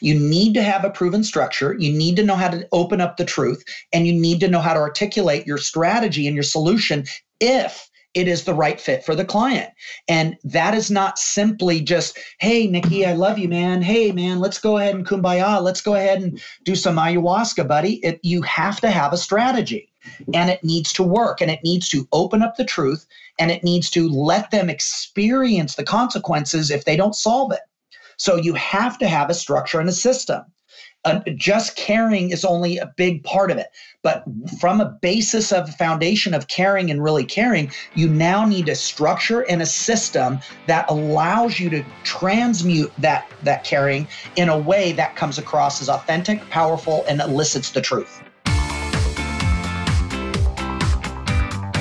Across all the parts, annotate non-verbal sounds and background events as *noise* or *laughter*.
You need to have a proven structure. You need to know how to open up the truth and you need to know how to articulate your strategy and your solution if it is the right fit for the client. And that is not simply just, hey, Nikki, I love you, man. Hey, man, let's go ahead and kumbaya. Let's go ahead and do some ayahuasca, buddy. It, you have to have a strategy and it needs to work and it needs to open up the truth and it needs to let them experience the consequences if they don't solve it. So you have to have a structure and a system. Uh, just caring is only a big part of it. But from a basis of a foundation of caring and really caring, you now need a structure and a system that allows you to transmute that that caring in a way that comes across as authentic, powerful, and elicits the truth.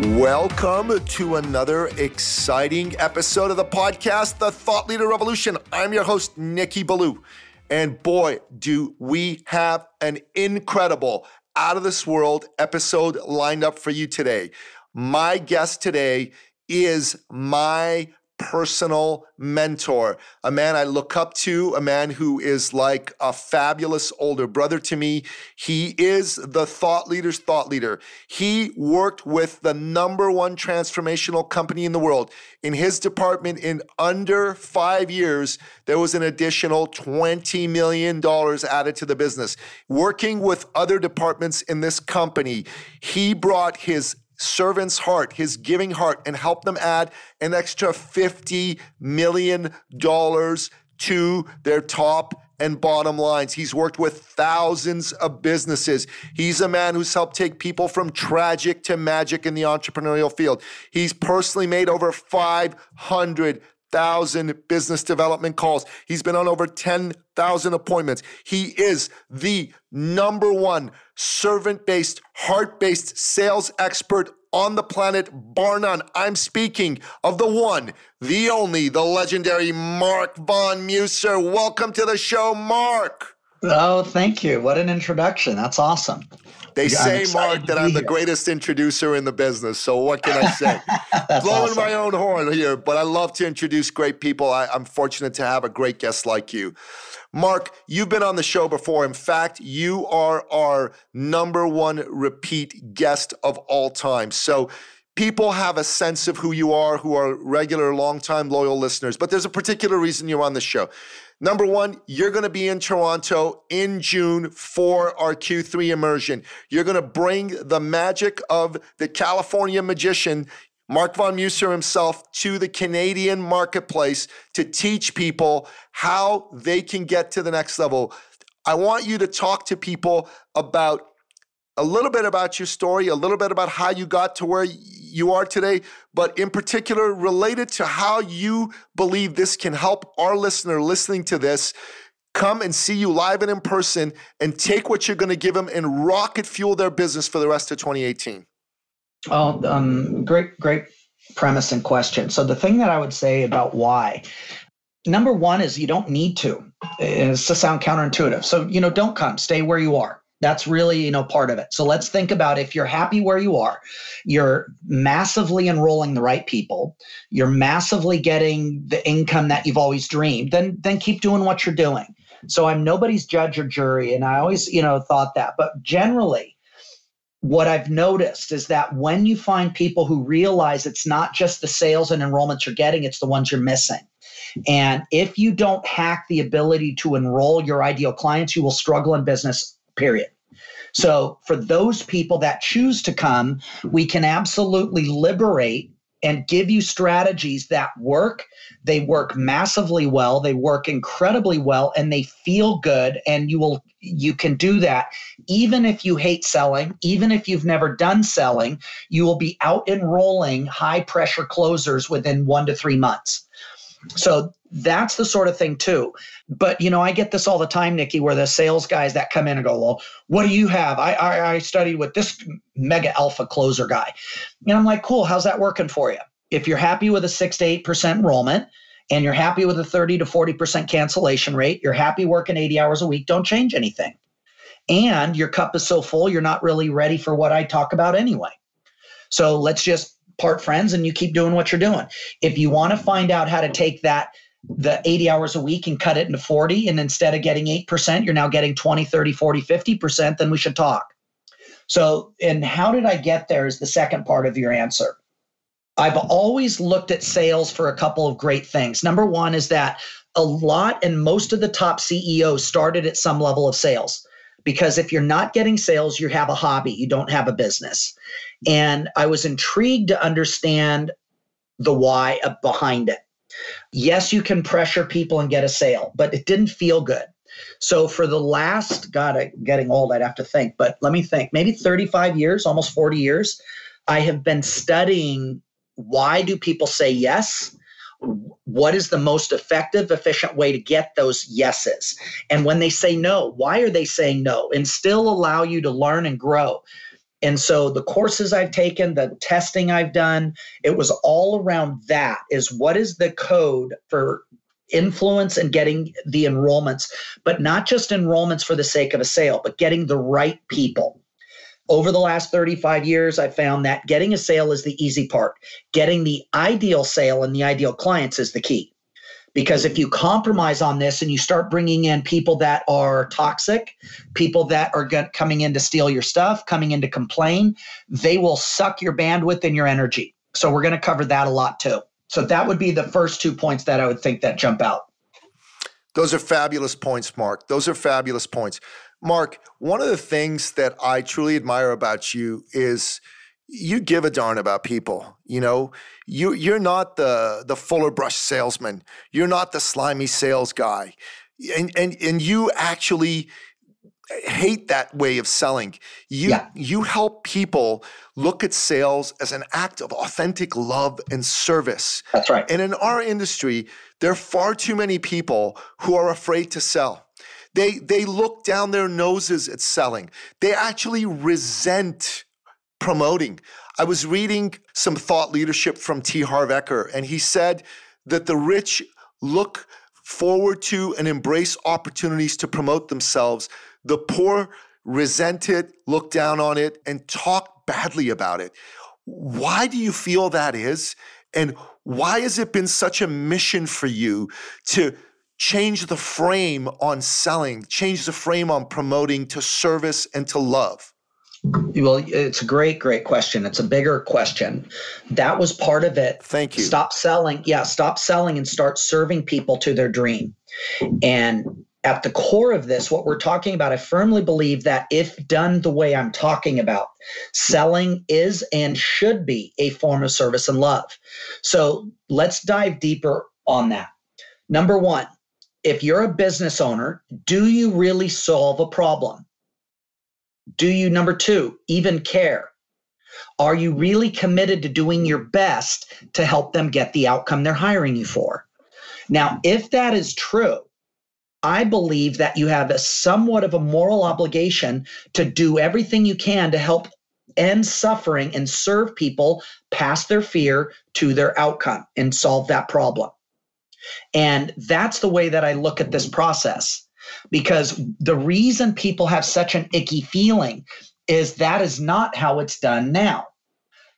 Welcome to another exciting episode of the podcast, The Thought Leader Revolution. I'm your host, Nikki Ballou. And boy, do we have an incredible, out of this world episode lined up for you today. My guest today is my personal mentor, a man I look up to, a man who is like a fabulous older brother to me. He is the thought leader's thought leader. He worked with the number one transformational company in the world. In his department, in under five years, there was an additional $20 million added to the business. Working with other departments in this company, he brought his servant's heart, his giving heart, and help them add an extra $50 million to their top and bottom lines. He's worked with thousands of businesses. He's a man who's helped take people from tragic to magic in the entrepreneurial field. He's personally made over 500 thousand business development calls. He's been on over 10,000 appointments. He is the number one servant based, heart based sales expert on the planet, bar none. I'm speaking of the one, the only, the legendary Marc Von Musser. Welcome to the show, Marc. Oh, thank you. What an introduction. That's awesome. They yeah, say, Marc, that I'm the greatest introducer in the business. So what can I say? *laughs* Blowing awesome. my own horn here, but I love to introduce great people. I, I'm fortunate to have a great guest like you. Marc, you've been on the show before. In fact, you are our number one repeat guest of all time. So people have a sense of who you are who are regular, long-time, loyal listeners, but there's a particular reason you're on the show. Number one, you're going to be in Toronto in June for our Q3 immersion. You're going to bring the magic of the California magician, Marc Von Musser himself, to the Canadian marketplace to teach people how they can get to the next level. I want you to talk to people about a little bit about your story, a little bit about how you got to where you are today, but in particular, related to how you believe this can help our listener listening to this come and see you live and in person and take what you're going to give them and rocket fuel their business for the rest of 2018. Oh, um, great, great premise and question. So, the thing that I would say about why number one is you don't need to. It's to sound counterintuitive. So, you know, don't come, stay where you are. That's really, you know, part of it. So let's think about if you're happy where you are, you're massively enrolling the right people, you're massively getting the income that you've always dreamed, then then keep doing what you're doing. So I'm nobody's judge or jury and I always, you know, thought that. But generally what I've noticed is that when you find people who realize it's not just the sales and enrollments you're getting, it's the ones you're missing. And if you don't hack the ability to enroll your ideal clients, you will struggle in business, period. So for those people that choose to come, we can absolutely liberate and give you strategies that work. They work massively well, they work incredibly well and they feel good and you will you can do that even if you hate selling, even if you've never done selling, you will be out enrolling high pressure closers within 1 to 3 months. So that's the sort of thing too. But you know, I get this all the time, Nikki, where the sales guys that come in and go, "Well, what do you have?" I I, I studied with this mega alpha closer guy, and I'm like, "Cool, how's that working for you?" If you're happy with a six to eight percent enrollment, and you're happy with a 30 to 40 percent cancellation rate, you're happy working 80 hours a week, don't change anything. And your cup is so full, you're not really ready for what I talk about anyway. So let's just part friends and you keep doing what you're doing. If you want to find out how to take that the 80 hours a week and cut it into 40 and instead of getting 8% you're now getting 20 30 40 50% then we should talk. So and how did i get there is the second part of your answer. I've always looked at sales for a couple of great things. Number one is that a lot and most of the top ceos started at some level of sales because if you're not getting sales you have a hobby you don't have a business. And i was intrigued to understand the why behind it Yes, you can pressure people and get a sale, but it didn't feel good. So for the last, God, I'm getting old, I'd have to think, but let me think, maybe 35 years, almost 40 years, I have been studying why do people say yes? What is the most effective, efficient way to get those yeses? And when they say no, why are they saying no? And still allow you to learn and grow. And so the courses I've taken, the testing I've done, it was all around that is what is the code for influence and getting the enrollments, but not just enrollments for the sake of a sale, but getting the right people. Over the last 35 years, I found that getting a sale is the easy part. Getting the ideal sale and the ideal clients is the key. Because if you compromise on this and you start bringing in people that are toxic, people that are coming in to steal your stuff, coming in to complain, they will suck your bandwidth and your energy. So we're going to cover that a lot too. So that would be the first two points that I would think that jump out. Those are fabulous points, Marc. Those are fabulous points. Marc, one of the things that I truly admire about you is you give a darn about people. You know, you you're not the the fuller brush salesman. You're not the slimy sales guy, and and and you actually hate that way of selling. You yeah. you help people look at sales as an act of authentic love and service. That's right. And in our industry, there are far too many people who are afraid to sell. They they look down their noses at selling. They actually resent promoting. I was reading some thought leadership from T. Harv Eker, and he said that the rich look forward to and embrace opportunities to promote themselves. The poor resent it, look down on it, and talk badly about it. Why do you feel that is? And why has it been such a mission for you to change the frame on selling, change the frame on promoting to service and to love? Well, it's a great, great question. It's a bigger question. That was part of it. Thank you. Stop selling. Yeah, stop selling and start serving people to their dream. And at the core of this, what we're talking about, I firmly believe that if done the way I'm talking about, selling is and should be a form of service and love. So let's dive deeper on that. Number one, if you're a business owner, do you really solve a problem? Do you, number two, even care? Are you really committed to doing your best to help them get the outcome they're hiring you for? Now, if that is true, I believe that you have a somewhat of a moral obligation to do everything you can to help end suffering and serve people past their fear to their outcome and solve that problem. And that's the way that I look at this process because the reason people have such an icky feeling is that is not how it's done now.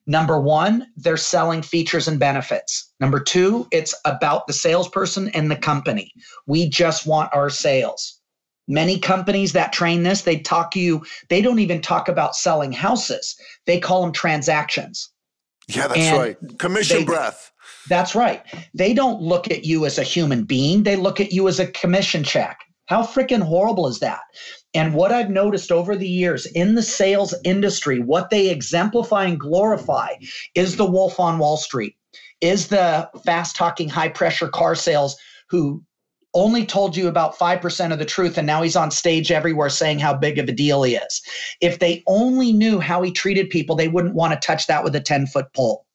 Number one, they're selling features and benefits. Number two, it's about the salesperson and the company. We just want our sales. Many companies that train this, they talk you, they don't even talk about selling houses. They call them transactions. Yeah, that's and right. Commission they, breath. That's right. They don't look at you as a human being, they look at you as a commission check. How freaking horrible is that? And what I've noticed over the years in the sales industry, what they exemplify and glorify is the wolf on Wall Street, is the fast talking, high pressure car sales who only told you about 5% of the truth and now he's on stage everywhere saying how big of a deal he is. If they only knew how he treated people, they wouldn't want to touch that with a 10 foot pole.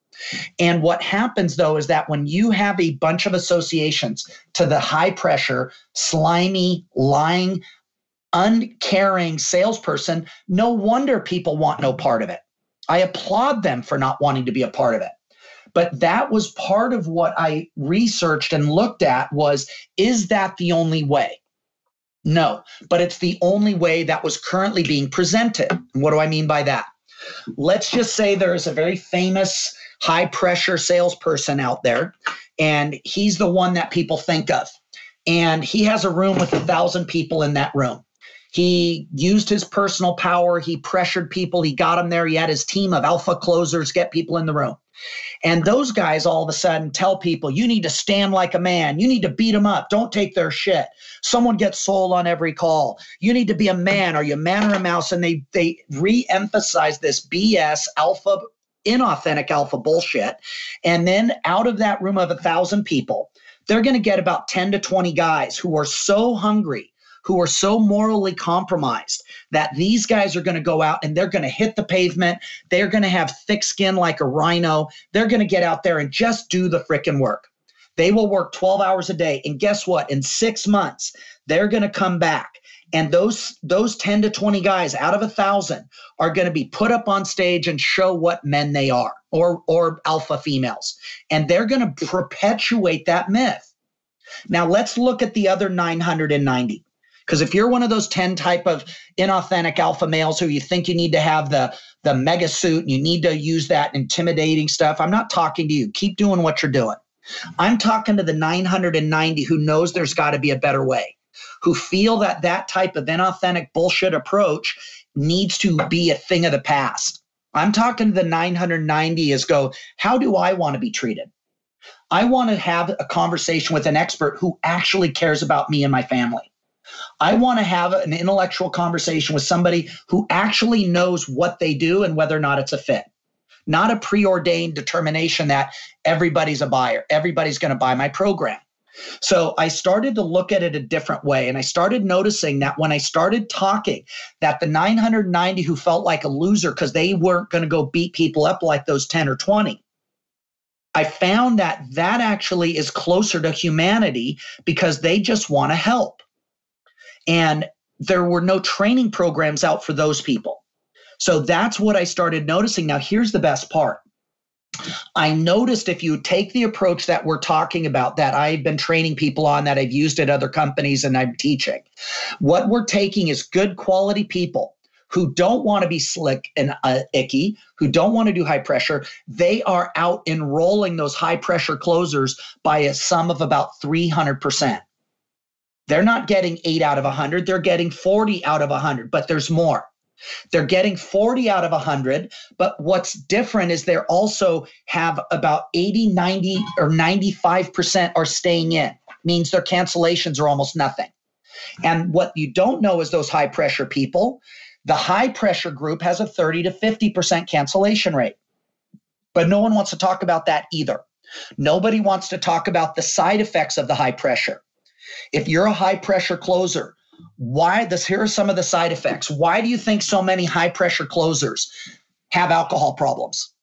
And what happens though is that when you have a bunch of associations to the high pressure, slimy, lying, uncaring salesperson, no wonder people want no part of it. I applaud them for not wanting to be a part of it. But that was part of what I researched and looked at was is that the only way? No, but it's the only way that was currently being presented. What do I mean by that? Let's just say there is a very famous high pressure salesperson out there, and he's the one that people think of. And he has a room with a thousand people in that room. He used his personal power. He pressured people. He got them there. He had his team of alpha closers get people in the room. And those guys all of a sudden tell people, you need to stand like a man. You need to beat them up. Don't take their shit. Someone gets sold on every call. You need to be a man. Are you a man or a mouse? And they they re-emphasize this BS alpha, inauthentic alpha bullshit. And then out of that room of a thousand people, they're going to get about 10 to 20 guys who are so hungry who are so morally compromised that these guys are going to go out and they're going to hit the pavement. They're going to have thick skin like a rhino. They're going to get out there and just do the freaking work. They will work 12 hours a day. And guess what? In six months, they're going to come back. And those those 10 to 20 guys out of a thousand are going to be put up on stage and show what men they are or or alpha females. And they're going to perpetuate that myth. Now let's look at the other 990. Because if you're one of those 10 type of inauthentic alpha males who you think you need to have the the mega suit and you need to use that intimidating stuff, I'm not talking to you. Keep doing what you're doing. I'm talking to the 990 who knows there's got to be a better way, who feel that that type of inauthentic bullshit approach needs to be a thing of the past. I'm talking to the 990 is go, how do I want to be treated? I want to have a conversation with an expert who actually cares about me and my family. I want to have an intellectual conversation with somebody who actually knows what they do and whether or not it's a fit. Not a preordained determination that everybody's a buyer, everybody's going to buy my program. So I started to look at it a different way. And I started noticing that when I started talking, that the 990 who felt like a loser because they weren't going to go beat people up like those 10 or 20, I found that that actually is closer to humanity because they just want to help. And there were no training programs out for those people. So that's what I started noticing. Now, here's the best part. I noticed if you take the approach that we're talking about, that I've been training people on, that I've used at other companies and I'm teaching, what we're taking is good quality people who don't want to be slick and uh, icky, who don't want to do high pressure. They are out enrolling those high pressure closers by a sum of about 300%. They're not getting eight out of 100, they're getting 40 out of 100, but there's more. They're getting 40 out of 100, but what's different is they're also have about 80, 90, or 95% are staying in, means their cancellations are almost nothing. And what you don't know is those high pressure people, the high pressure group has a 30 to 50% cancellation rate. But no one wants to talk about that either. Nobody wants to talk about the side effects of the high pressure. If you're a high pressure closer, why this here are some of the side effects. Why do you think so many high pressure closers have alcohol problems?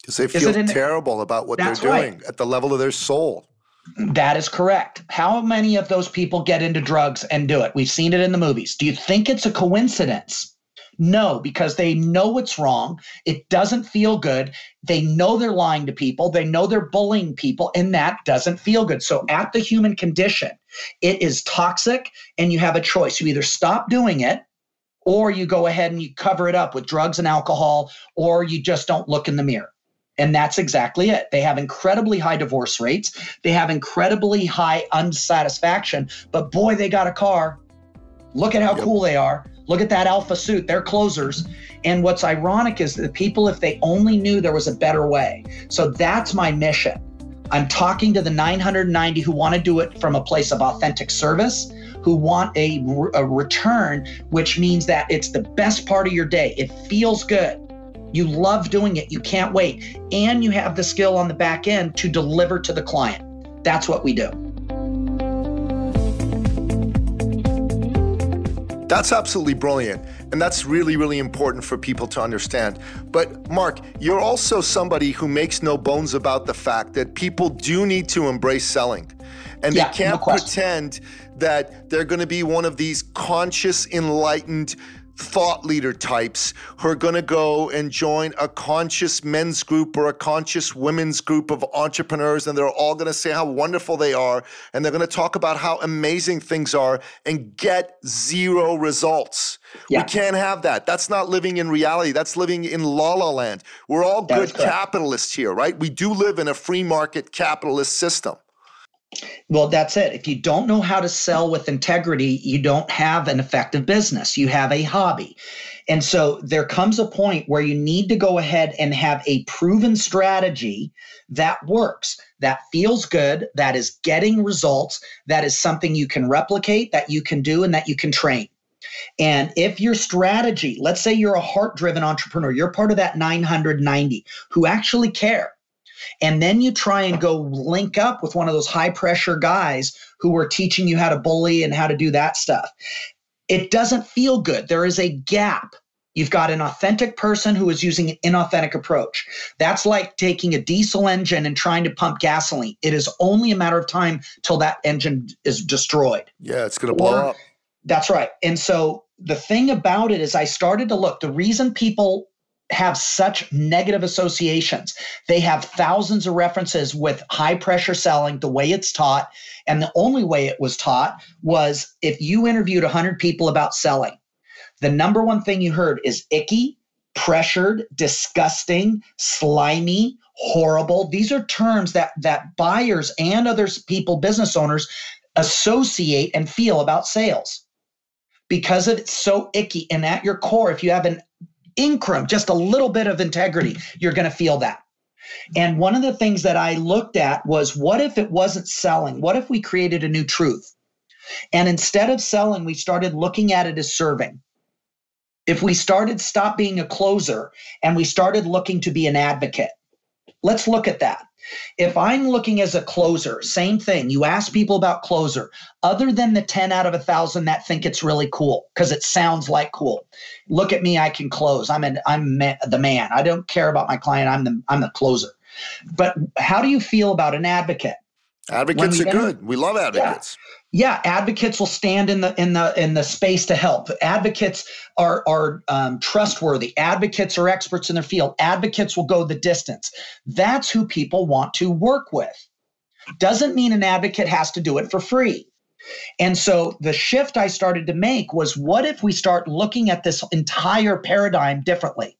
Because they feel terrible about what they're doing right. at the level of their soul. That is correct. How many of those people get into drugs and do it? We've seen it in the movies. Do you think it's a coincidence no, because they know it's wrong. It doesn't feel good. They know they're lying to people. They know they're bullying people, and that doesn't feel good. So, at the human condition, it is toxic, and you have a choice. You either stop doing it, or you go ahead and you cover it up with drugs and alcohol, or you just don't look in the mirror. And that's exactly it. They have incredibly high divorce rates. They have incredibly high unsatisfaction. But boy, they got a car. Look at how yep. cool they are. Look at that alpha suit. They're closers. And what's ironic is that people, if they only knew there was a better way. So that's my mission. I'm talking to the 990 who want to do it from a place of authentic service, who want a, a return, which means that it's the best part of your day. It feels good. You love doing it. You can't wait. And you have the skill on the back end to deliver to the client. That's what we do. That's absolutely brilliant. And that's really, really important for people to understand. But Marc, you're also somebody who makes no bones about the fact that people do need to embrace selling. And yeah, they can't no pretend that they're going to be one of these conscious, enlightened, thought leader types who are going to go and join a conscious men's group or a conscious women's group of entrepreneurs and they're all going to say how wonderful they are and they're going to talk about how amazing things are and get zero results. Yeah. We can't have that. That's not living in reality. That's living in la la land. We're all good capitalists here, right? We do live in a free market capitalist system. Well, that's it. If you don't know how to sell with integrity, you don't have an effective business. You have a hobby. And so there comes a point where you need to go ahead and have a proven strategy that works, that feels good, that is getting results, that is something you can replicate, that you can do, and that you can train. And if your strategy, let's say you're a heart driven entrepreneur, you're part of that 990 who actually care and then you try and go link up with one of those high pressure guys who are teaching you how to bully and how to do that stuff. It doesn't feel good. There is a gap. You've got an authentic person who is using an inauthentic approach. That's like taking a diesel engine and trying to pump gasoline. It is only a matter of time till that engine is destroyed. Yeah, it's going to blow or, up. That's right. And so the thing about it is, I started to look. The reason people have such negative associations. They have thousands of references with high pressure selling, the way it's taught. And the only way it was taught was if you interviewed 100 people about selling, the number one thing you heard is icky, pressured, disgusting, slimy, horrible. These are terms that, that buyers and other people, business owners, associate and feel about sales because it's so icky. And at your core, if you have an increment, just a little bit of integrity, you're going to feel that. And one of the things that I looked at was what if it wasn't selling? What if we created a new truth? And instead of selling, we started looking at it as serving. If we started stop being a closer and we started looking to be an advocate, let's look at that. If I'm looking as a closer, same thing. You ask people about closer, other than the 10 out of a thousand that think it's really cool because it sounds like cool. Look at me, I can close. I'm an I'm the man. I don't care about my client. I'm the I'm the closer. But how do you feel about an advocate? Advocates are good. We love advocates. Yeah yeah advocates will stand in the in the in the space to help. Advocates are are um, trustworthy. Advocates are experts in their field. Advocates will go the distance. That's who people want to work with. Doesn't mean an advocate has to do it for free. And so the shift i started to make was what if we start looking at this entire paradigm differently?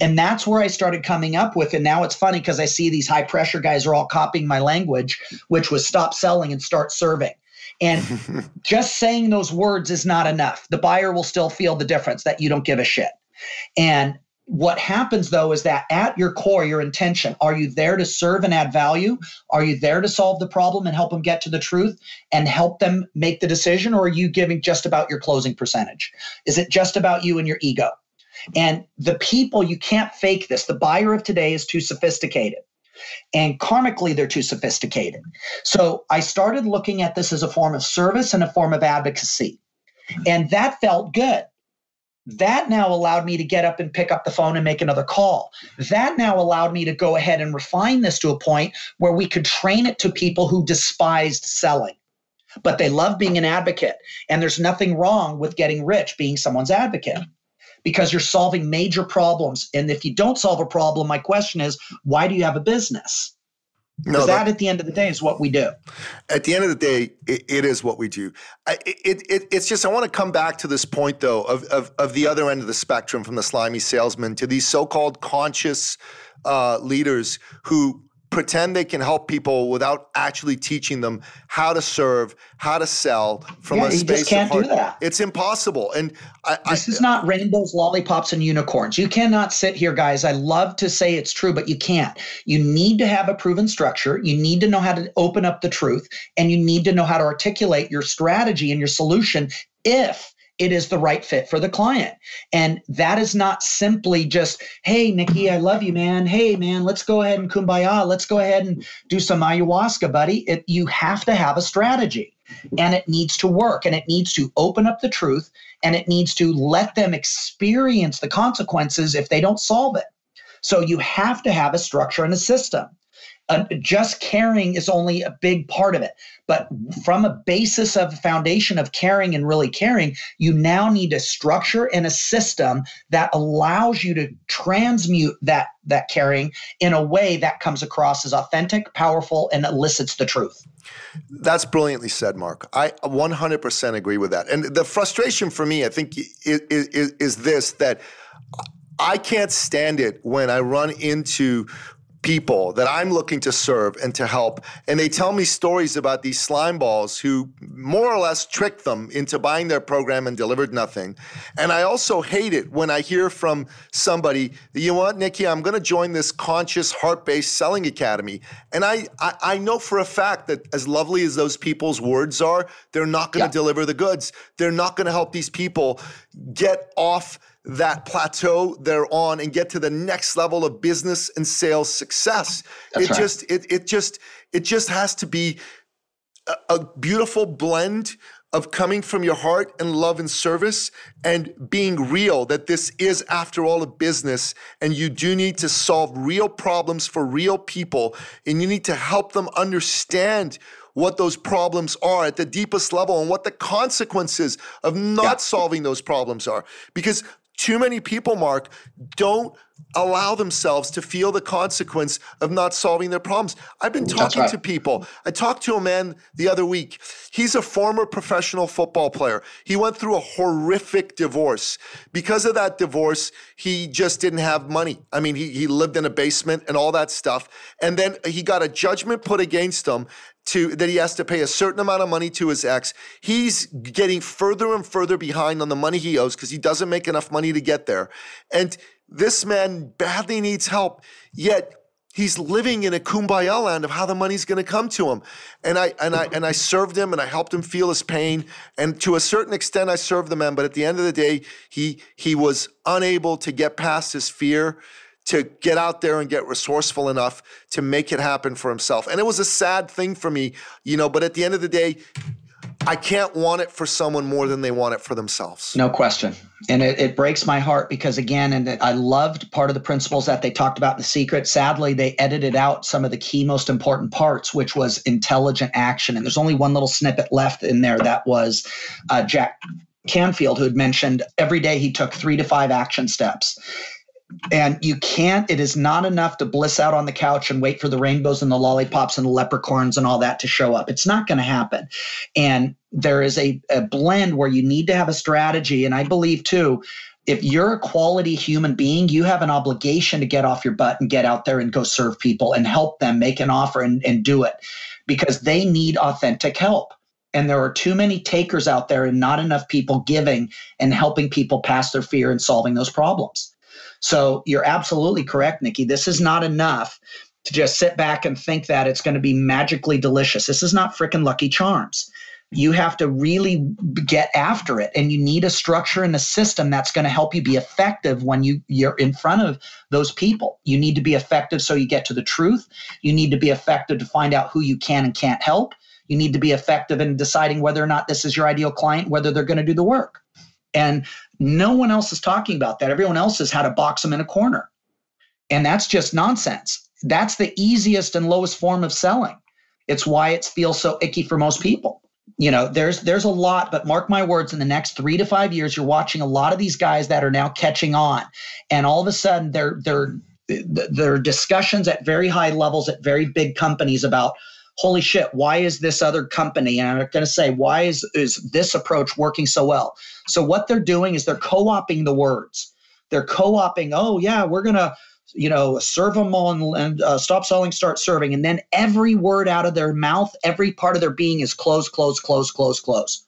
And that's where I started coming up with. And now it's funny because I see these high pressure guys are all copying my language, which was stop selling and start serving. And *laughs* just saying those words is not enough. The buyer will still feel the difference that you don't give a shit. And what happens though is that at your core, your intention, are you there to serve and add value? Are you there to solve the problem and help them get to the truth and help them make the decision? Or are you giving just about your closing percentage? Is it just about you and your ego? And the people, you can't fake this. The buyer of today is too sophisticated. And karmically, they're too sophisticated. So I started looking at this as a form of service and a form of advocacy. And that felt good. That now allowed me to get up and pick up the phone and make another call. That now allowed me to go ahead and refine this to a point where we could train it to people who despised selling, but they love being an advocate. And there's nothing wrong with getting rich being someone's advocate because you're solving major problems. And if you don't solve a problem, my question is, why do you have a business? Because no, that, at the end of the day is what we do. At the end of the day, it, it is what we do. I, it, it, it's just I want to come back to this point though of, of, of the other end of the spectrum, from the slimy salesman to these so-called conscious uh, leaders who pretend they can help people without actually teaching them how to serve, how to sell from yeah, a space. You just can't do that. It's impossible. And I, this I, is not rainbows, lollipops, and unicorns. You cannot sit here, guys. I love to say it's true, but you can't. You need to have a proven structure. You need to know how to open up the truth, and you need to know how to articulate your strategy and your solution if it is the right fit for the client. And that is not simply just, hey, Nikki, I love you, man. Hey, man, let's go ahead and kumbaya. Let's go ahead and do some ayahuasca, buddy. It, you have to have a strategy and it needs to work and it needs to open up the truth and it needs to let them experience the consequences if they don't solve it. So you have to have a structure and a system. Uh, just caring is only a big part of it. But from a basis of foundation of caring and really caring, you now need a structure and a system that allows you to transmute that that caring in a way that comes across as authentic, powerful, and elicits the truth. That's brilliantly said, Marc. I 100% agree with that. And the frustration for me, I think, is, is, is this that I can't stand it when I run into people that I'm looking to serve and to help. And they tell me stories about these slime balls who more or less tricked them into buying their program and delivered nothing. And I also hate it when I hear from somebody, you know what, Nikki, I'm going to join this conscious heart based selling academy. And I, I, I, know for a fact that as lovely as those people's words are, they're not going to yeah. deliver the goods. They're not going to help these people get off that plateau they're on and get to the next level of business and sales success. That's it right. just it it just it just has to be a, a beautiful blend of coming from your heart and love and service and being real that this is after all a business and you do need to solve real problems for real people and you need to help them understand what those problems are at the deepest level and what the consequences of not yeah. solving those problems are because too many people, Marc, don't allow themselves to feel the consequence of not solving their problems. I've been talking right. to people. I talked to a man the other week. He's a former professional football player. He went through a horrific divorce. Because of that divorce, he just didn't have money. I mean, he, he lived in a basement and all that stuff. And then he got a judgment put against him to that he has to pay a certain amount of money to his ex. He's getting further and further behind on the money he owes because he doesn't make enough money to get there. And this man badly needs help, yet he's living in a kumbaya land of how the money's going to come to him. And I and I and I served him and I helped him feel his pain. And to a certain extent, I served the man. But at the end of the day, he he was unable to get past his fear to get out there and get resourceful enough to make it happen for himself. And it was a sad thing for me, you know, but at the end of the day, I can't want it for someone more than they want it for themselves. No question. And it, it breaks my heart because, again, and I loved part of the principles that they talked about in The Secret. Sadly, they edited out some of the key, most important parts, which was intelligent action. And there's only one little snippet left in there that was uh, Jack Canfield, who had mentioned every day he took three to five action steps and you can't it is not enough to bliss out on the couch and wait for the rainbows and the lollipops and the leprechauns and all that to show up. It's not going to happen. And there is a, a blend where you need to have a strategy. And i believe too if you're a quality human being you have an obligation to get off your butt and get out there and go serve people and help them make an offer and, and do it because they need authentic help. And there are too many takers out there and not enough people giving and helping people pass their fear and solving those problems so you're absolutely correct, Nikki. This is not enough to just sit back and think that it's going to be magically delicious. This is not freaking Lucky Charms. You have to really get after it, and you need a structure and a system that's going to help you be effective when you you're in front of those people. You need to be effective so you get to the truth. You need to be effective to find out who you can and can't help. You need to be effective in deciding whether or not this is your ideal client, whether they're going to do the work. And no one else is talking about that. Everyone else has how to box them in a corner. And that's just nonsense. That's the easiest and lowest form of selling. It's why it feels so icky for most people. You know, there's there's a lot, but mark my words, in the next three to five years, you're watching a lot of these guys that are now catching on, and all of a sudden they're they're there are discussions at very high levels at very big companies about holy shit, why is this other company? And I'm going to say, why is, is this approach working so well? So what they're doing is they're co-opting the words. They're co-opting, oh yeah, we're going to, you know, serve them on and uh, stop selling, start serving. And then every word out of their mouth, every part of their being is close, close, close, close, close.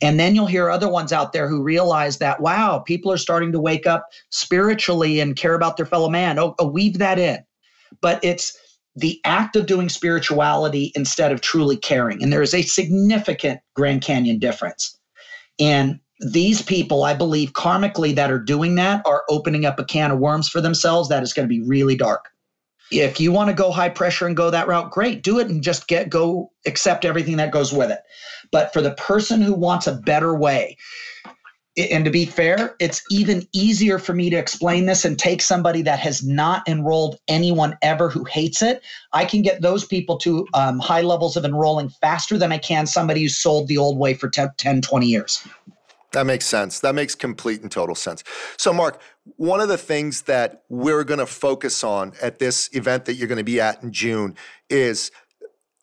And then you'll hear other ones out there who realize that, wow, people are starting to wake up spiritually and care about their fellow man. Oh, oh weave that in. But it's the act of doing spirituality instead of truly caring. And there is a significant Grand Canyon difference. And these people, I believe, karmically that are doing that are opening up a can of worms for themselves that is going to be really dark. If you want to go high pressure and go that route, great, do it and just get go accept everything that goes with it. But for the person who wants a better way, and to be fair, it's even easier for me to explain this and take somebody that has not enrolled anyone ever who hates it. I can get those people to um, high levels of enrolling faster than I can somebody who's sold the old way for 10, 10 20 years. That makes sense. That makes complete and total sense. So, Marc, one of the things that we're going to focus on at this event that you're going to be at in June is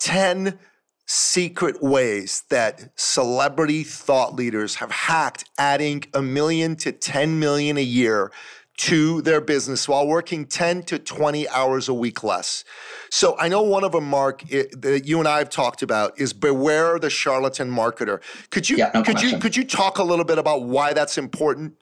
10 secret ways that celebrity thought leaders have hacked adding a million to 10 million a year to their business while working 10 to 20 hours a week less. So I know one of them, Marc, it, that you and I have talked about is beware the charlatan marketer. Could you yeah, no could you could you talk a little bit about why that's important?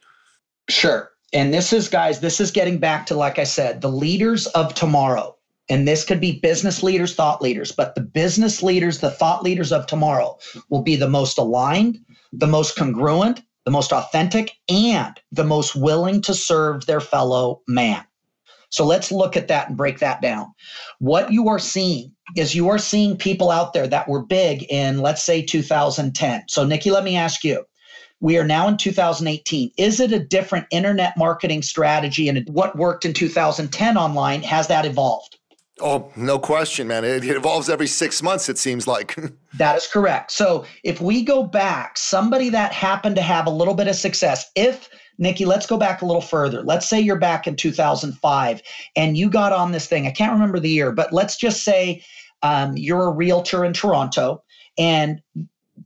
Sure. And this is guys, this is getting back to like I said, the leaders of tomorrow. And this could be business leaders, thought leaders, but the business leaders, the thought leaders of tomorrow will be the most aligned, the most congruent, the most authentic, and the most willing to serve their fellow man. So let's look at that and break that down. What you are seeing is you are seeing people out there that were big in, let's say, 2010. So, Nikki, let me ask you. We are now in 2018. Is it a different internet marketing strategy and what worked in 2010 online? Has that evolved? Oh, no question, man. It, it evolves every six months, it seems like. *laughs* that is correct. So if we go back, somebody that happened to have a little bit of success, if Nikki, let's go back a little further. Let's say you're back in 2005 and you got on this thing. I can't remember the year, but let's just say um, you're a realtor in Toronto and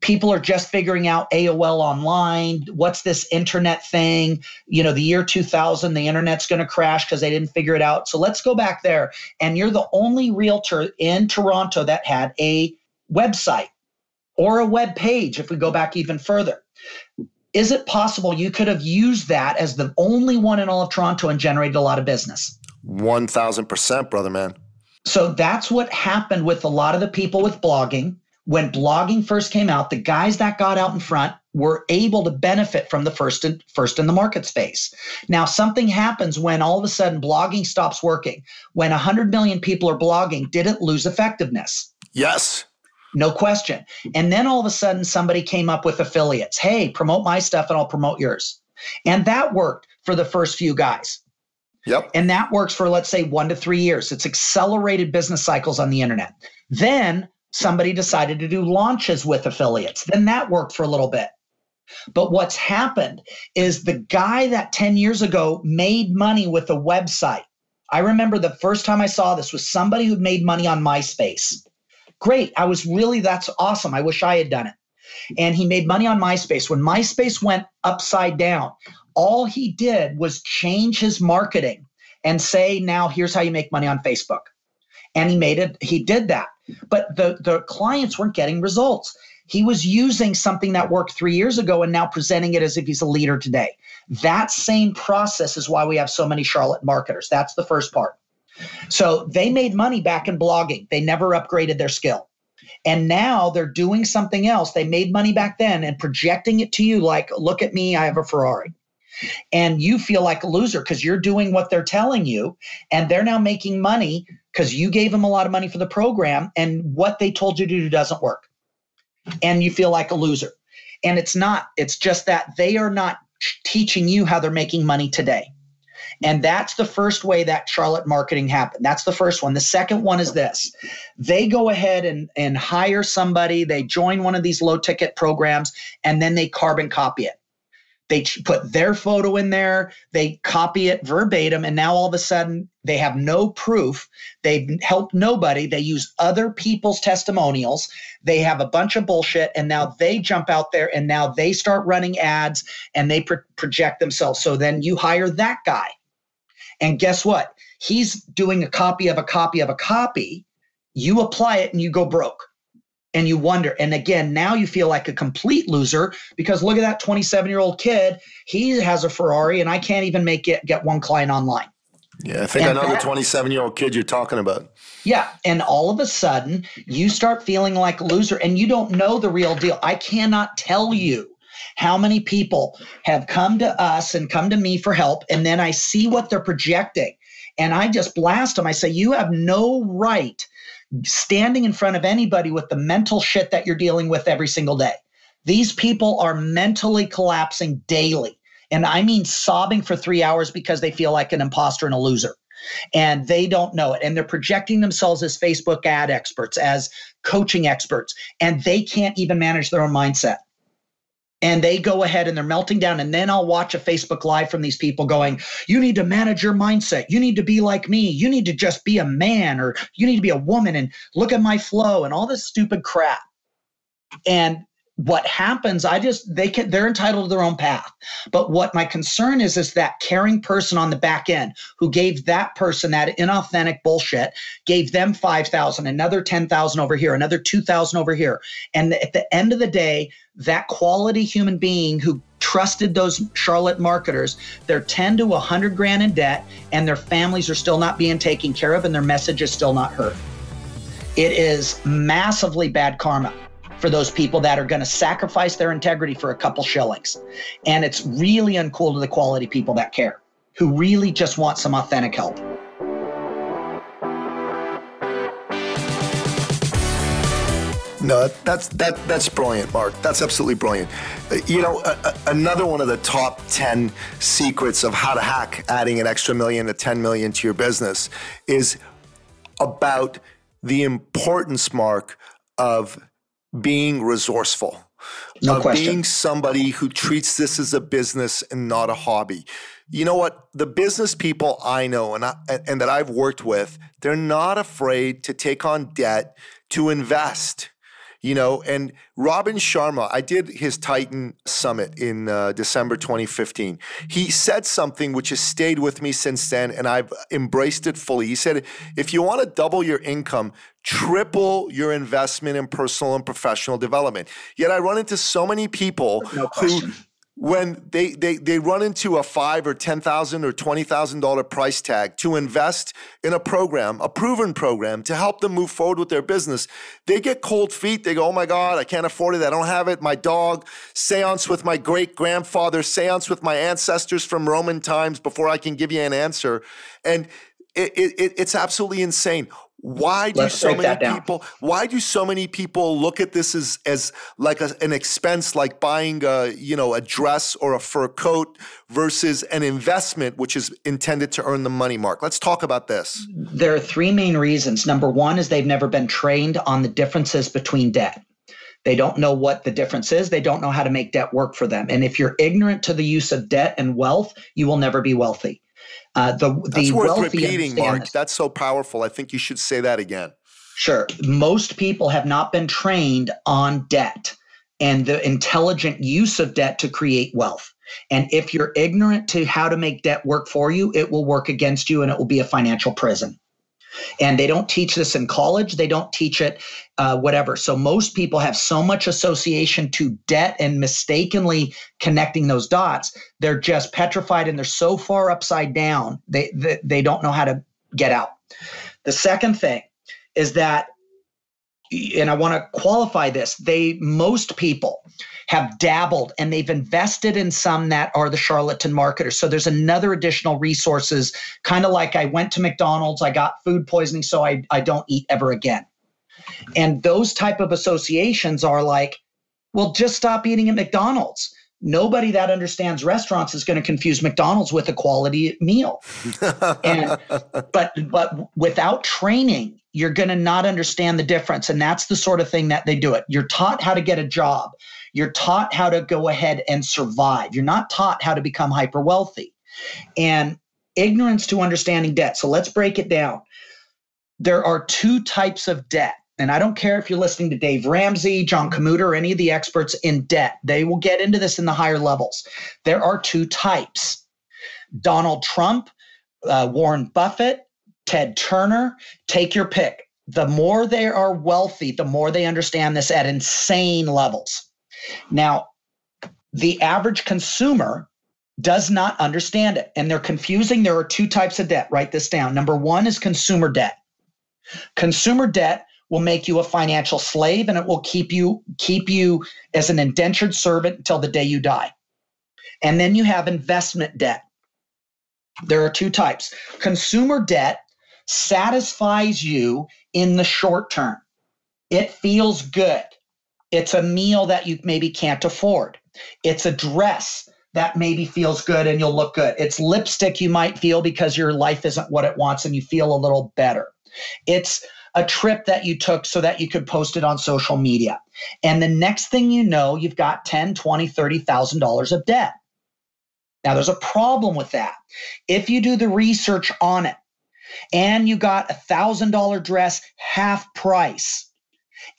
people are just figuring out AOL online. What's this internet thing? You know, the year 2000, the internet's going to crash because they didn't figure it out. So let's go back there. And you're the only realtor in Toronto that had a website or a web page, if we go back even further. Is it possible you could have used that as the only one in all of Toronto and generated a lot of business? 1000%, brother man. So that's what happened with a lot of the people with blogging when blogging first came out, the guys that got out in front were able to benefit from the first in, first in the market space. Now, something happens when all of a sudden blogging stops working. When 100 million people are blogging, did it lose effectiveness? Yes. No question. And then all of a sudden, somebody came up with affiliates. Hey, promote my stuff and I'll promote yours. And that worked for the first few guys. Yep. And that works for, let's say, one to three years. It's accelerated business cycles on the internet. Then somebody decided to do launches with affiliates. Then that worked for a little bit. But what's happened is the guy that 10 years ago made money with a website. I remember the first time I saw this was somebody who made money on MySpace. Great. I was really, that's awesome. I wish I had done it. And he made money on MySpace. When MySpace went upside down, all he did was change his marketing and say, now here's how you make money on Facebook. And he made it, he did that but the, the clients weren't getting results. He was using something that worked three years ago and now presenting it as if he's a leader today. That same process is why we have so many charlatan marketers. That's the first part. So they made money back in blogging, they never upgraded their skill. And now they're doing something else. They made money back then and projecting it to you like, look at me, I have a Ferrari. And you feel like a loser because you're doing what they're telling you. And they're now making money because you gave them a lot of money for the program and what they told you to do doesn't work. And you feel like a loser. And it's not, it's just that they are not teaching you how they're making money today. And that's the first way that charlatan marketing happened. That's the first one. The second one is this they go ahead and, and hire somebody, they join one of these low ticket programs, and then they carbon copy it. They put their photo in there, they copy it verbatim, and now all of a sudden they have no proof. They've helped nobody. They use other people's testimonials. They have a bunch of bullshit, and now they jump out there and now they start running ads and they pro- project themselves. So then you hire that guy. And guess what? He's doing a copy of a copy of a copy. You apply it and you go broke and you wonder. And again, now you feel like a complete loser because look at that 27 year old kid. He has a Ferrari, and I can't even make it get one client online. Yeah, I think and I know that, the 27 year old kid you're talking about. Yeah. And all of a sudden, you start feeling like a loser and you don't know the real deal. I cannot tell you how many people have come to us and come to me for help, and then I see what they're projecting, and I just blast them. I say, You have no right standing in front of anybody with the mental shit that you're dealing with every single day. These people are mentally collapsing daily. And I mean sobbing for three hours because they feel like an imposter and a loser. And they don't know it. And they're projecting themselves as Facebook ad experts, as coaching experts, and they can't even manage their own mindset. And they go ahead and they're melting down. And then I'll watch a Facebook Live from these people going, You need to manage your mindset. You need to be like me. You need to just be a man or you need to be a woman and look at my flow and all this stupid crap. And what happens i just they can they're entitled to their own path. But what my concern is is that caring person on the back end who gave that person that inauthentic bullshit gave them 5000 another 10000 over here another 2000 over here. And at the end of the day that quality human being who trusted those charlatan marketers they're 10 to 100 grand in debt and their families are still not being taken care of and their message is still not heard. It is massively bad karma for those people that are going to sacrifice their integrity for a couple shillings. And it's really uncool to the quality people that care, who really just want some authentic help. No, that's that that's brilliant, Marc. That's absolutely brilliant. Uh, you know, another one of the top 10 secrets of how to hack adding an extra million to 10 million to your business is about the importance Marc of being resourceful. No of question. being somebody who treats this as a business and not a hobby. You know what? The business people I know and I, and that I've worked with, they're not afraid to take on debt to invest you know and robin sharma i did his titan summit in uh, december 2015 he said something which has stayed with me since then and i've embraced it fully he said if you want to double your income triple your investment in personal and professional development yet i run into so many people no who when they, they, they run into a five or ten thousand or twenty thousand dollar price tag to invest in a program, a proven program to help them move forward with their business, they get cold feet. They go, "Oh my God, I can't afford it. I don't have it." My dog, seance with my great grandfather, seance with my ancestors from Roman times before I can give you an answer, and it, it, it's absolutely insane. Why do Let's so many people? Why do so many people look at this as as like a, an expense, like buying a you know a dress or a fur coat, versus an investment which is intended to earn the money? Marc, let's talk about this. There are three main reasons. Number one is they've never been trained on the differences between debt. They don't know what the difference is. They don't know how to make debt work for them. And if you're ignorant to the use of debt and wealth, you will never be wealthy. Uh, the the That's worth repeating, Marc. That's so powerful. I think you should say that again. Sure. Most people have not been trained on debt and the intelligent use of debt to create wealth. And if you're ignorant to how to make debt work for you, it will work against you and it will be a financial prison. And they don't teach this in college. They don't teach it, uh, whatever. So most people have so much association to debt and mistakenly connecting those dots. They're just petrified and they're so far upside down. They they, they don't know how to get out. The second thing is that, and I want to qualify this. They most people have dabbled and they've invested in some that are the charlatan marketers. So there's another additional resources, kind of like I went to McDonald's, I got food poisoning, so I, I don't eat ever again. And those type of associations are like, well, just stop eating at McDonald's. Nobody that understands restaurants is going to confuse McDonald's with a quality meal. and *laughs* but but without training, you're going to not understand the difference. And that's the sort of thing that they do it. You're taught how to get a job. You're taught how to go ahead and survive. You're not taught how to become hyper wealthy. And ignorance to understanding debt. So let's break it down. There are two types of debt. And I don't care if you're listening to Dave Ramsey, John Camuta, or any of the experts in debt. They will get into this in the higher levels. There are two types Donald Trump, uh, Warren Buffett, Ted Turner, take your pick. The more they are wealthy, the more they understand this at insane levels. Now, the average consumer does not understand it and they're confusing. There are two types of debt. Write this down. Number one is consumer debt. Consumer debt will make you a financial slave and it will keep you keep you as an indentured servant until the day you die. And then you have investment debt. There are two types. Consumer debt satisfies you in the short term. It feels good. It's a meal that you maybe can't afford. It's a dress that maybe feels good and you'll look good. It's lipstick you might feel because your life isn't what it wants and you feel a little better. It's a trip that you took so that you could post it on social media. And the next thing you know, you've got 10, 20, 30,000 dollars of debt. Now there's a problem with that. If you do the research on it and you got a thousand dollar dress half price,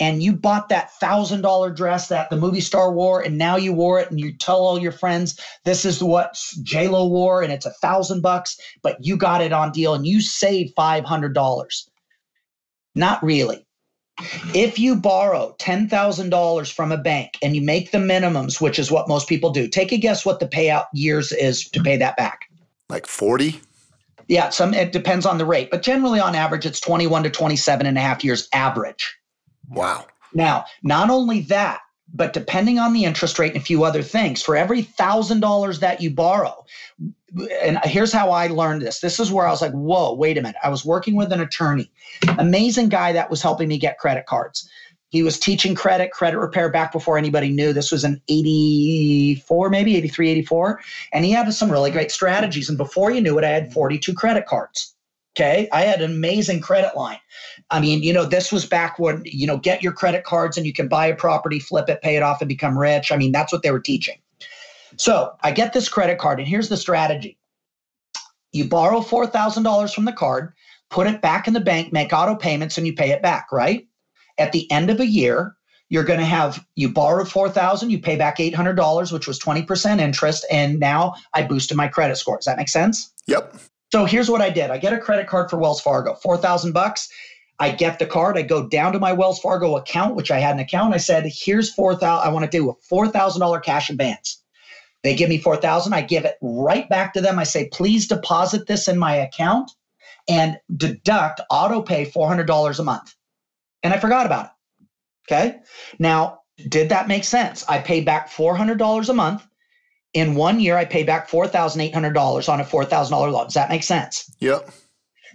and you bought that thousand dollar dress that the movie star wore, and now you wore it, and you tell all your friends this is what J Lo wore, and it's a thousand bucks, but you got it on deal, and you saved five hundred dollars. Not really. If you borrow $10,000 from a bank and you make the minimums, which is what most people do, take a guess what the payout years is to pay that back. Like 40? Yeah, some it depends on the rate, but generally on average it's 21 to 27 and a half years average. Wow. Now, not only that, but depending on the interest rate and a few other things, for every thousand dollars that you borrow, and here's how I learned this. This is where I was like, whoa, wait a minute. I was working with an attorney, amazing guy that was helping me get credit cards. He was teaching credit, credit repair back before anybody knew. This was in 84, maybe 83, 84. And he had some really great strategies. And before you knew it, I had 42 credit cards. Okay. I had an amazing credit line. I mean, you know, this was back when, you know, get your credit cards and you can buy a property, flip it, pay it off, and become rich. I mean, that's what they were teaching. So I get this credit card, and here's the strategy you borrow $4,000 from the card, put it back in the bank, make auto payments, and you pay it back, right? At the end of a year, you're going to have you borrowed 4000 you pay back $800 which was 20% interest and now i boosted my credit score does that make sense yep so here's what I did. I get a credit card for Wells Fargo, 4000 bucks. I get the card. I go down to my Wells Fargo account, which I had an account. I said, "Here's 4000 I want to do a $4,000 cash advance." They give me 4000 I give it right back to them. I say, "Please deposit this in my account and deduct auto pay $400 a month." And I forgot about it. Okay? Now, did that make sense? I paid back $400 a month in one year, I pay back $4,800 on a $4,000 loan. Does that make sense? Yep.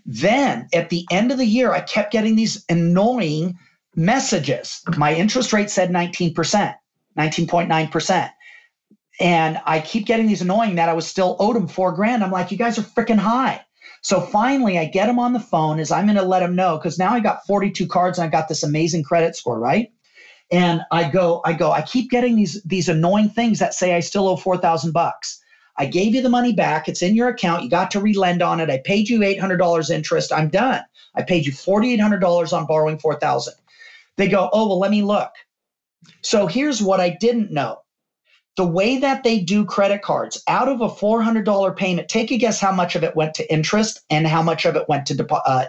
Then at the end of the year, I kept getting these annoying messages. My interest rate said 19%, 19.9%. And I keep getting these annoying that I was still owed them four grand. I'm like, you guys are freaking high. So finally, I get them on the phone as I'm going to let them know because now I got 42 cards and I got this amazing credit score, right? And I go, I go, I keep getting these these annoying things that say I still owe four thousand bucks. I gave you the money back. It's in your account. You got to relend on it. I paid you eight hundred dollars interest. I'm done. I paid you forty eight hundred dollars on borrowing four thousand. They go, oh well, let me look. So here's what I didn't know. The way that they do credit cards, out of a $400 payment, take a guess how much of it went to interest and how much of it went to uh,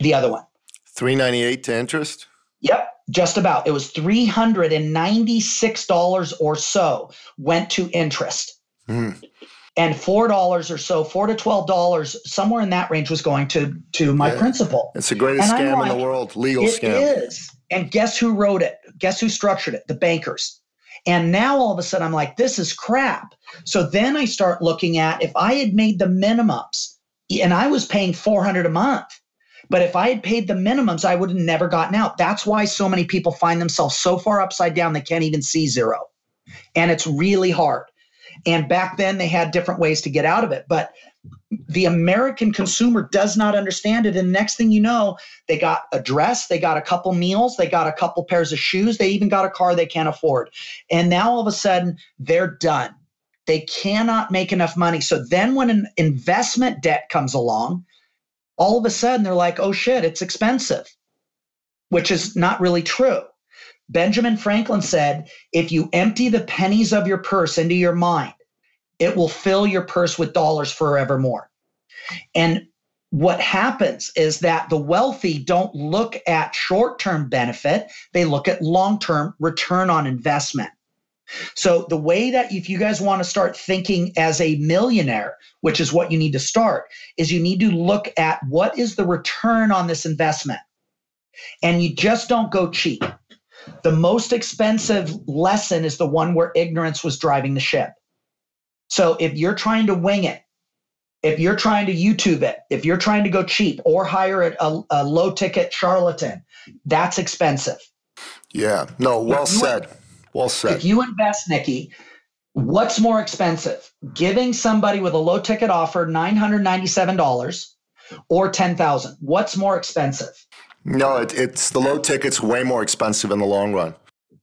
the other one. 398 to interest? Yep. Just about. It was $396 or so went to interest. Mm. And $4 or so, 4 to $12, somewhere in that range was going to, to my yeah. principal. It's the greatest and scam like, in the world, legal it scam. It is. And guess who wrote it? Guess who structured it? The bankers. And now all of a sudden I'm like, this is crap. So then I start looking at if I had made the minimums and I was paying 400 a month but if I had paid the minimums, I would have never gotten out. That's why so many people find themselves so far upside down they can't even see zero. And it's really hard. And back then they had different ways to get out of it. But the American consumer does not understand it. And next thing you know, they got a dress, they got a couple meals, they got a couple pairs of shoes, they even got a car they can't afford. And now all of a sudden they're done. They cannot make enough money. So then when an investment debt comes along, all of a sudden they're like, oh shit, it's expensive, which is not really true. Benjamin Franklin said, if you empty the pennies of your purse into your mind, it will fill your purse with dollars forevermore. And what happens is that the wealthy don't look at short term benefit, they look at long term return on investment. So, the way that if you guys want to start thinking as a millionaire, which is what you need to start, is you need to look at what is the return on this investment. And you just don't go cheap. The most expensive lesson is the one where ignorance was driving the ship. So if you're trying to wing it, if you're trying to YouTube it, if you're trying to go cheap or hire a, a, low ticket charlatan, that's expensive. Yeah, no, well said. Well said. If you invest, Nikki, what's more expensive? Giving somebody with a low ticket offer $997 or 10000 What's more expensive? No, it, it's the low ticket's way more expensive in the long run.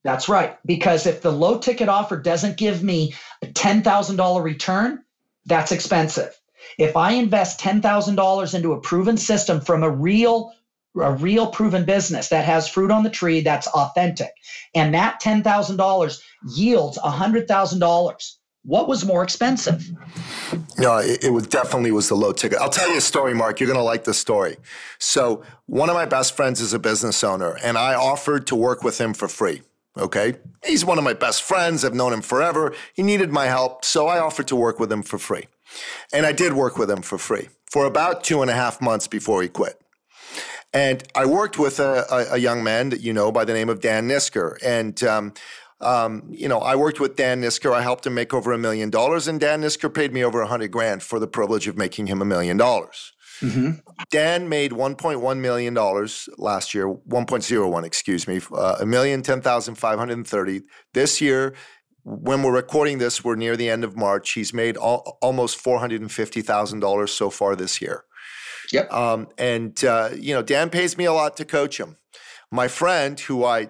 That's right. Because if the low ticket offer doesn't give me a $10,000 return, that's expensive. If I invest $10,000 into a proven system from a real a real proven business that has fruit on the tree that's authentic. And that $10,000 yields $100,000 what was more expensive? No it, it was definitely was the low ticket. I'll tell you a story Marc. You're going to like the story. So one of my best friends is a business owner and i offered to work with him for free okay? He's one of my best friends. I've known him forever. He needed my help so i offered to work with him for free. And I did work with him for free for about two and a half months before he quit. And I worked with a, a, a young man that you know by the name of Dan Nisker. And, um, um, you know, I worked with Dan Nisker. I helped him make over a million dollars, and Dan Nisker paid me over a hundred grand for the privilege of making him a million dollars. Mm-hmm. Dan made 1.1 million dollars last year, 1.01, excuse me, uh, a million ten thousand five hundred and thirty. This year, when we're recording this, we're near the end of March. He's made all, almost four hundred and fifty thousand dollars so far this year. Yep. Um, and uh, you know, Dan pays me a lot to coach him. My friend, who I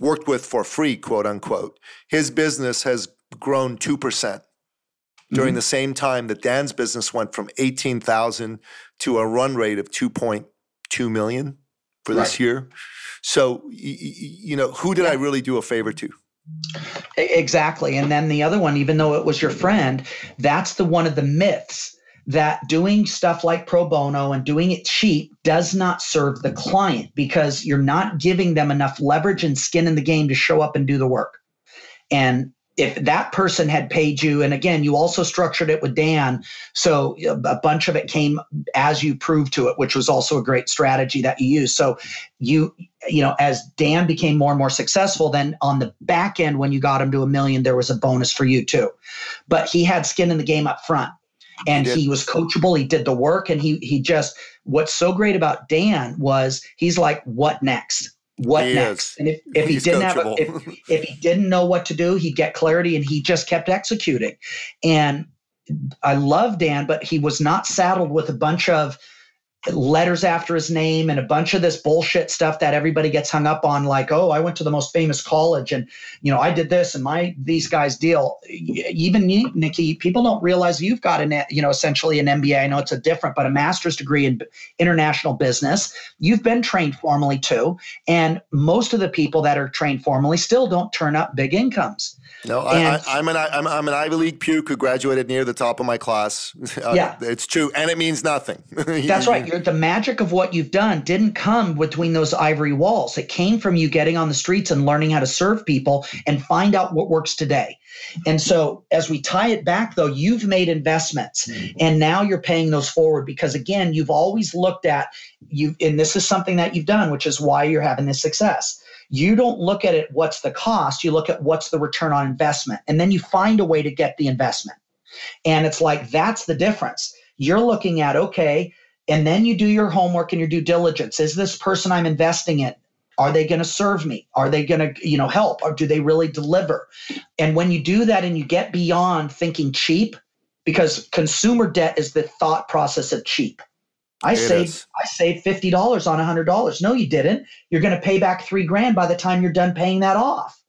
worked with for free, quote unquote, his business has grown two percent during mm-hmm. the same time that Dan's business went from eighteen thousand to a run rate of two point two million for right. this year. So, you know, who did I really do a favor to? Exactly. And then the other one, even though it was your friend, that's the one of the myths that doing stuff like pro bono and doing it cheap does not serve the client because you're not giving them enough leverage and skin in the game to show up and do the work. And if that person had paid you, and again, you also structured it with Dan, so a bunch of it came as you proved to it, which was also a great strategy that you used. So you, you know, as Dan became more and more successful, then on the back end, when you got him to a million, there was a bonus for you too. But he had skin in the game up front and he, he, was coachable. He did the work, and he he just. What's so great about Dan was he's like, what next? what he next? Is. And if, if he didn't coachable. have, a, if, if he didn't know what to do, he'd get clarity and he just kept executing. And I love Dan, but he was not saddled with a bunch of letters after his name and a bunch of this bullshit stuff that everybody gets hung up on like oh i went to the most famous college and you know i did this and my these guys deal even you nikki people don't realize you've got an you know essentially an mba i know it's a different but a master's degree in international business you've been trained formally too and most of the people that are trained formally still don't turn up big incomes no, I, am an I'm, I'm an Ivy League puke who graduated near the top of my class. *laughs* Uh, yeah, it's true, and it means nothing. *laughs* That's right. You're, the magic of what you've done didn't come between those ivory walls. It came from you getting on the streets and learning how to serve people and find out what works today. And so, as we tie it back, though, you've made investments, mm-hmm. and now you're paying those forward because, again, you've always looked at you, and this is something that you've done, which is why you're having this success you don't look at it, what's the cost, you look at what's the return on investment, and then you find a way to get the investment. And it's like, that's the difference. You're looking at, okay, and then you do your homework and your due diligence. Is this person I'm investing in? Are they going to serve me? Are they going to, you know, help? Or do they really deliver? And when you do that and you get beyond thinking cheap, because consumer debt is the thought process of cheap. I it saved is. I saved fifty dollars on a hundred dollars. No, you didn't. You're going to pay back three grand by the time you're done paying that off.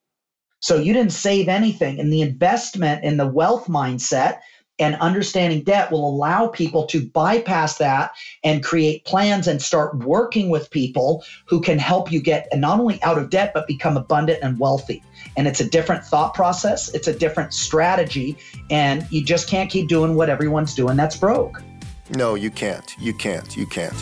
So you didn't save anything. And the investment in the wealth mindset and understanding debt will allow people to bypass that and create plans and start working with people who can help you get not only out of debt but become abundant and wealthy. And it's a different thought process, it's a different strategy, and you just can't keep doing what everyone's doing that's broke. No, you can't. You can't. You can't.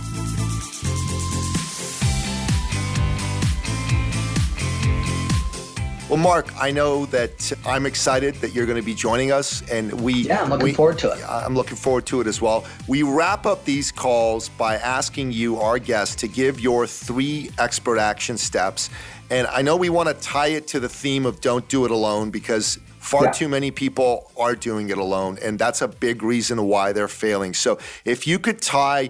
Well, Marc, I know that I'm excited that you're going to be joining us, and we. Yeah, I'm looking we, forward to it. I'm looking forward to it as well. We wrap up these calls by asking you, our guests, to give your three expert action steps. And I know we want to tie it to the theme of don't do it alone because far yeah. too many people are doing it alone, and that's a big reason why they're failing. So if you could tie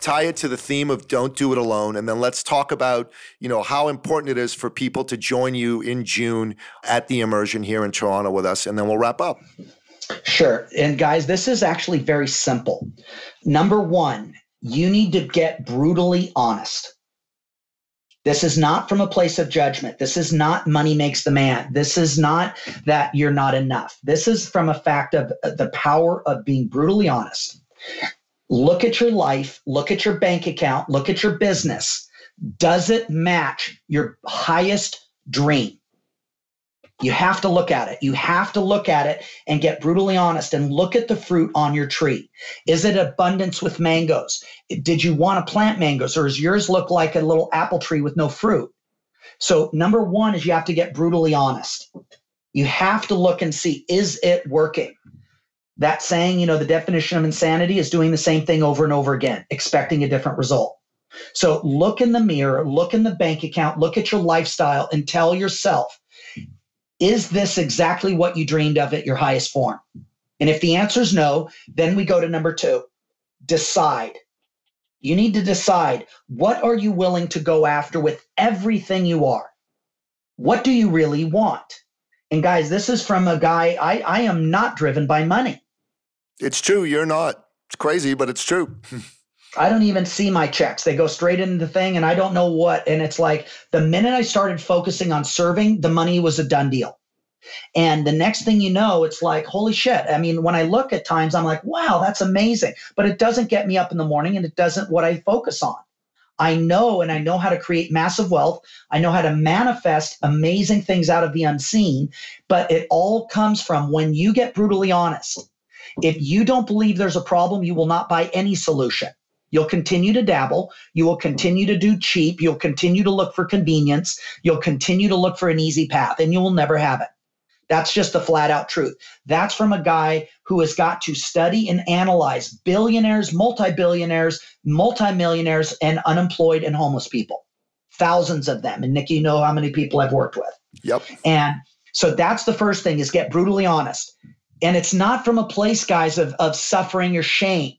tie it to the theme of don't do it alone and then let's talk about you know how important it is for people to join you in june at the immersion here in toronto with us and then we'll wrap up sure and guys this is actually very simple number one you need to get brutally honest this is not from a place of judgment. This is not money makes the man. This is not that you're not enough. This is from a fact of the power of being brutally honest look at your life, look at your bank account, look at your business. Does it match your highest dream? You have to look at it. You have to look at it and get brutally honest and look at the fruit on your tree. Is it abundance with mangoes? Did you want to plant mangoes or does yours look like a little apple tree with no fruit? So, number one is you have to get brutally honest. You have to look and see is it working? That saying, you know, the definition of insanity is doing the same thing over and over again, expecting a different result. So look in the mirror, look in the bank account, look at your lifestyle, and tell yourself, is this exactly what you dreamed of at your highest form? And if the answer is no, then we go to number two decide. You need to decide what are you willing to go after with everything you are? What do you really want? And guys, this is from a guy, I, I am not driven by money. It's true. You're not. It's crazy, but it's true. *laughs* I don't even see my checks. They go straight into the thing and I don't know what. And it's like the minute I started focusing on serving, the money was a done deal. And the next thing you know, it's like, holy shit. I mean, when I look at times, I'm like, wow, that's amazing. But it doesn't get me up in the morning and it doesn't what I focus on. I know and I know how to create massive wealth. I know how to manifest amazing things out of the unseen. But it all comes from when you get brutally honest if you don't believe there's a problem, you will not buy any solution. You'll continue to dabble. You will continue to do cheap. You'll continue to look for convenience. You'll continue to look for an easy path, and you will never have it. That's just the flat out truth. That's from a guy who has got to study and analyze billionaires, multi billionaires, multi-millionaires, and unemployed and homeless people. Thousands of them. And Nick, you know how many people I've worked with. Yep. And so that's the first thing is get brutally honest. And it's not from a place, guys, of, of suffering or shame.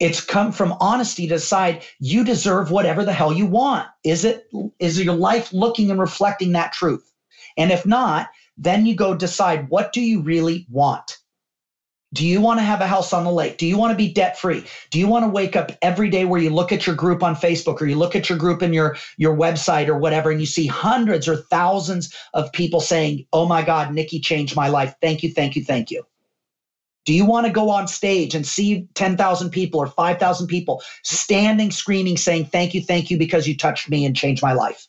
It's come from honesty to decide you deserve whatever the hell you want. Is it is your life looking and reflecting that truth? And if not, then you go decide what do you really want? Do you want to have a house on the lake? Do you want to be debt free? Do you want to wake up every day where you look at your group on Facebook or you look at your group in your, your website or whatever, and you see hundreds or thousands of people saying, Oh my God, Nikki changed my life. Thank you, thank you, thank you. Do you want to go on stage and see 10,000 people or 5,000 people standing, screaming, saying, Thank you, thank you, because you touched me and changed my life?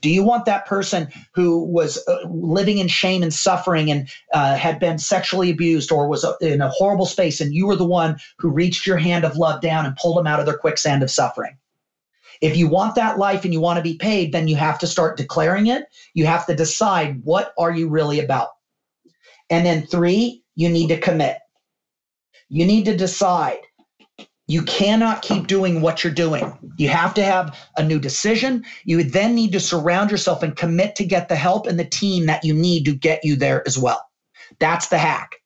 Do you want that person who was uh, living in shame and suffering and uh, had been sexually abused or was uh, in a horrible space and you were the one who reached your hand of love down and pulled them out of their quicksand of suffering? If you want that life and you want to be paid, then you have to start declaring it. You have to decide what are you really about. And then three, you need to commit. You need to decide you cannot keep oh. doing what you're doing. You have to have a new decision. You then need to surround yourself and commit to get the help and the team that you need to get you there as well. That's the hack.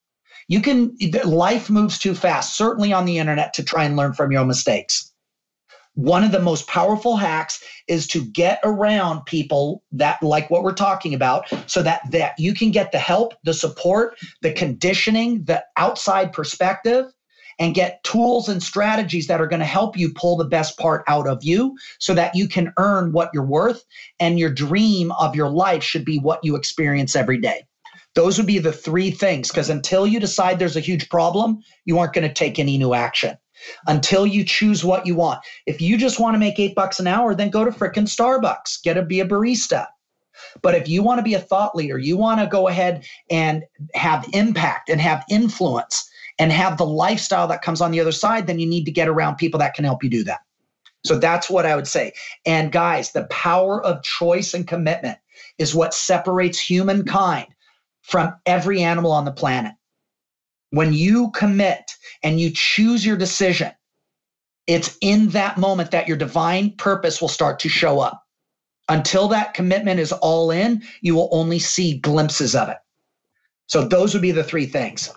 You can, life moves too fast, certainly on the internet, to try and learn from your own mistakes. One of the most powerful hacks is to get around people that like what we're talking about so that that you can get the help, the support, the conditioning, the outside perspective and get tools and strategies that are going to help you pull the best part out of you so that you can earn what you're worth. And your dream of your life should be what you experience every day. Those would be the three things because until you decide there's a huge problem, you aren't going to take any new action until you choose what you want. If you just want to make eight bucks an hour, then go to frickin' Starbucks, get to be a barista. But if you want to be a thought leader, you want to go ahead and have impact and have influence, and have the lifestyle that comes on the other side, then you need to get around people that can help you do that. So that's what I would say. And guys, the power of choice and commitment. is what separates humankind from every animal on the planet. When you commit and you choose your decision, it's in that moment that your divine purpose will start to show up. Until that commitment is all in, you will only see glimpses of it. So, those would be the three things.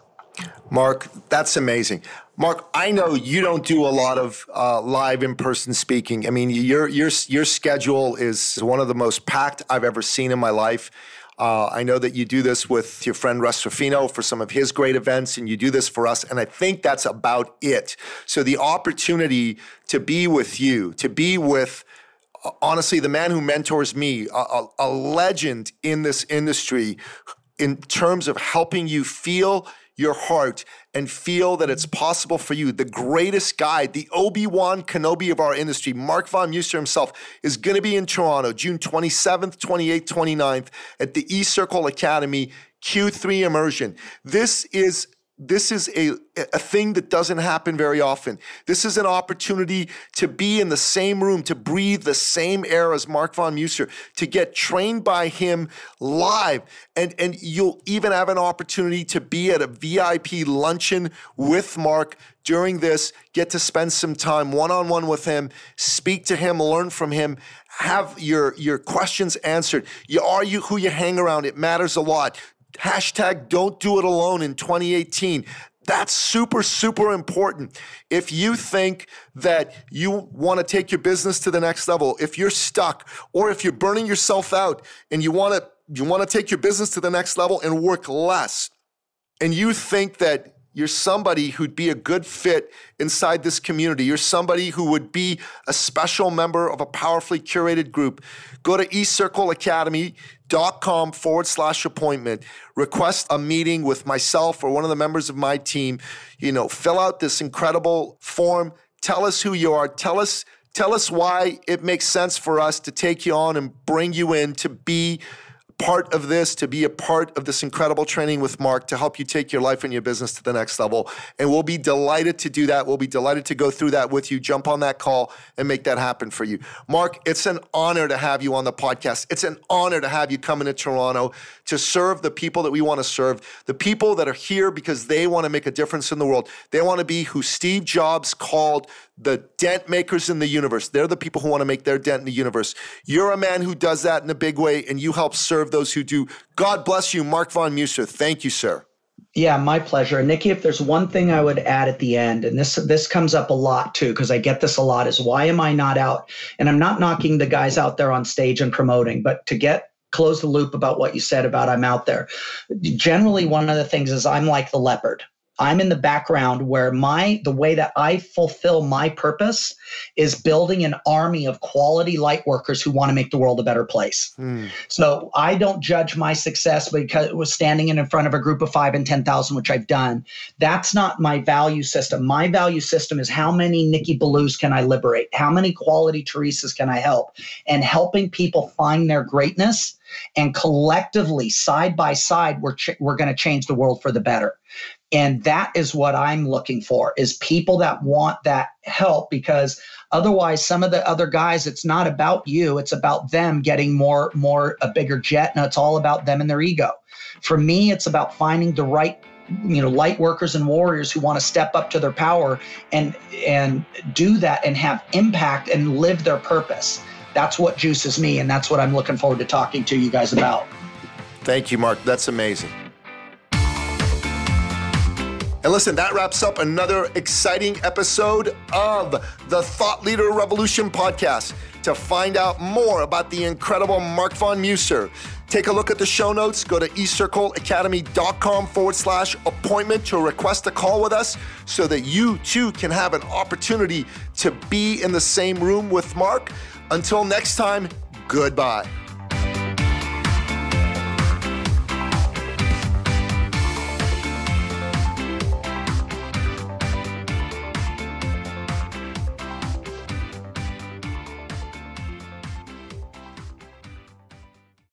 Marc, that's amazing. Marc, I know you don't do a lot of uh, live in-person speaking. I mean, your your your schedule is one of the most packed I've ever seen in my life. Uh, I know that you do this with your friend Russ Ruffino for some of his great events, and you do this for us. And I think that's about it. So the opportunity to be with you, to be with uh, honestly the man who mentors me, a, a, a legend in this industry, in terms of helping you feel your heart and feel that it's possible for you. The greatest guide, the Obi Wan Kenobi of our industry, Marc Von Musser himself, is going to be in Toronto June 27th, 28th, 29th at the E Circle Academy Q3 Immersion. This is this is a, a thing that doesn't happen very often. This is an opportunity to be in the same room, to breathe the same air as Marc Von Musser, to get trained by him live. And, and you'll even have an opportunity to be at a VIP luncheon with Marc during this, get to spend some time one on one with him, speak to him, learn from him, have your, your questions answered. You are you who you hang around. It matters a lot. Hashtag don't do it alone in 2018. That's super, super important. If you think that you want to take your business to the next level, if you're stuck, or if you're burning yourself out and you want to you want to take your business to the next level and work less, and you think that you're somebody who'd be a good fit inside this community. You're somebody who would be a special member of a powerfully curated group. Go to ecircleacademy.com forward slash appointment. Request a meeting with myself or one of the members of my team. You know, fill out this incredible form. Tell us who you are. Tell us, tell us why it makes sense for us to take you on and bring you in to be part of this, to be a part of this incredible training with Marc to help you take your life and your business to the next level. And we'll be delighted to do that. We'll be delighted to go through that with you, jump on that call and make that happen for you. Marc, it's an honor to have you on the podcast. It's an honor to have you come into Toronto to serve the people that we want to serve, the people that are here because they want to make a difference in the world. They want to be who Steve Jobs called the dent makers in the universe. They're the people who want to make their dent in the universe. You're a man who does that in a big way, and you help serve those who do. God bless you, Marc Von Musser. Thank you, sir. Yeah, my pleasure. Nikki, if there's one thing I would add at the end, and this this comes up a lot too, because I get this a lot, is why am I not out? And I'm not knocking the guys out there on stage and promoting, but to get close the loop about what you said about I'm out there. Generally, one of the things is I'm like the leopard. I'm in the background where my the way that I fulfill my purpose is building an army of quality light workers who want to make the world a better place. Mm. So I don't judge my success because it was standing in, in front of a group of five and 10,000, which I've done. That's not my value system. My value system is how many Nikki Belews can I liberate? How many quality Teresas can I help? And helping people find their greatness and collectively, side by side, we're, ch- we're going to change the world for the better and that is what i'm looking for is people that want that help because otherwise some of the other guys it's not about you it's about them getting more more a bigger jet and it's all about them and their ego. For me it's about finding the right you know light workers and warriors who want to step up to their power and and do that and have impact and live their purpose. That's what juices me and that's what i'm looking forward to talking to you guys about. Thank you Marc. That's amazing and listen, that wraps up another exciting episode of the Thought Leader Revolution podcast. To find out more about the incredible Marc Von Musser, take a look at the show notes. Go to ecircleacademy.com forward slash appointment to request a call with us so that you too can have an opportunity to be in the same room with Marc. Until next time, goodbye.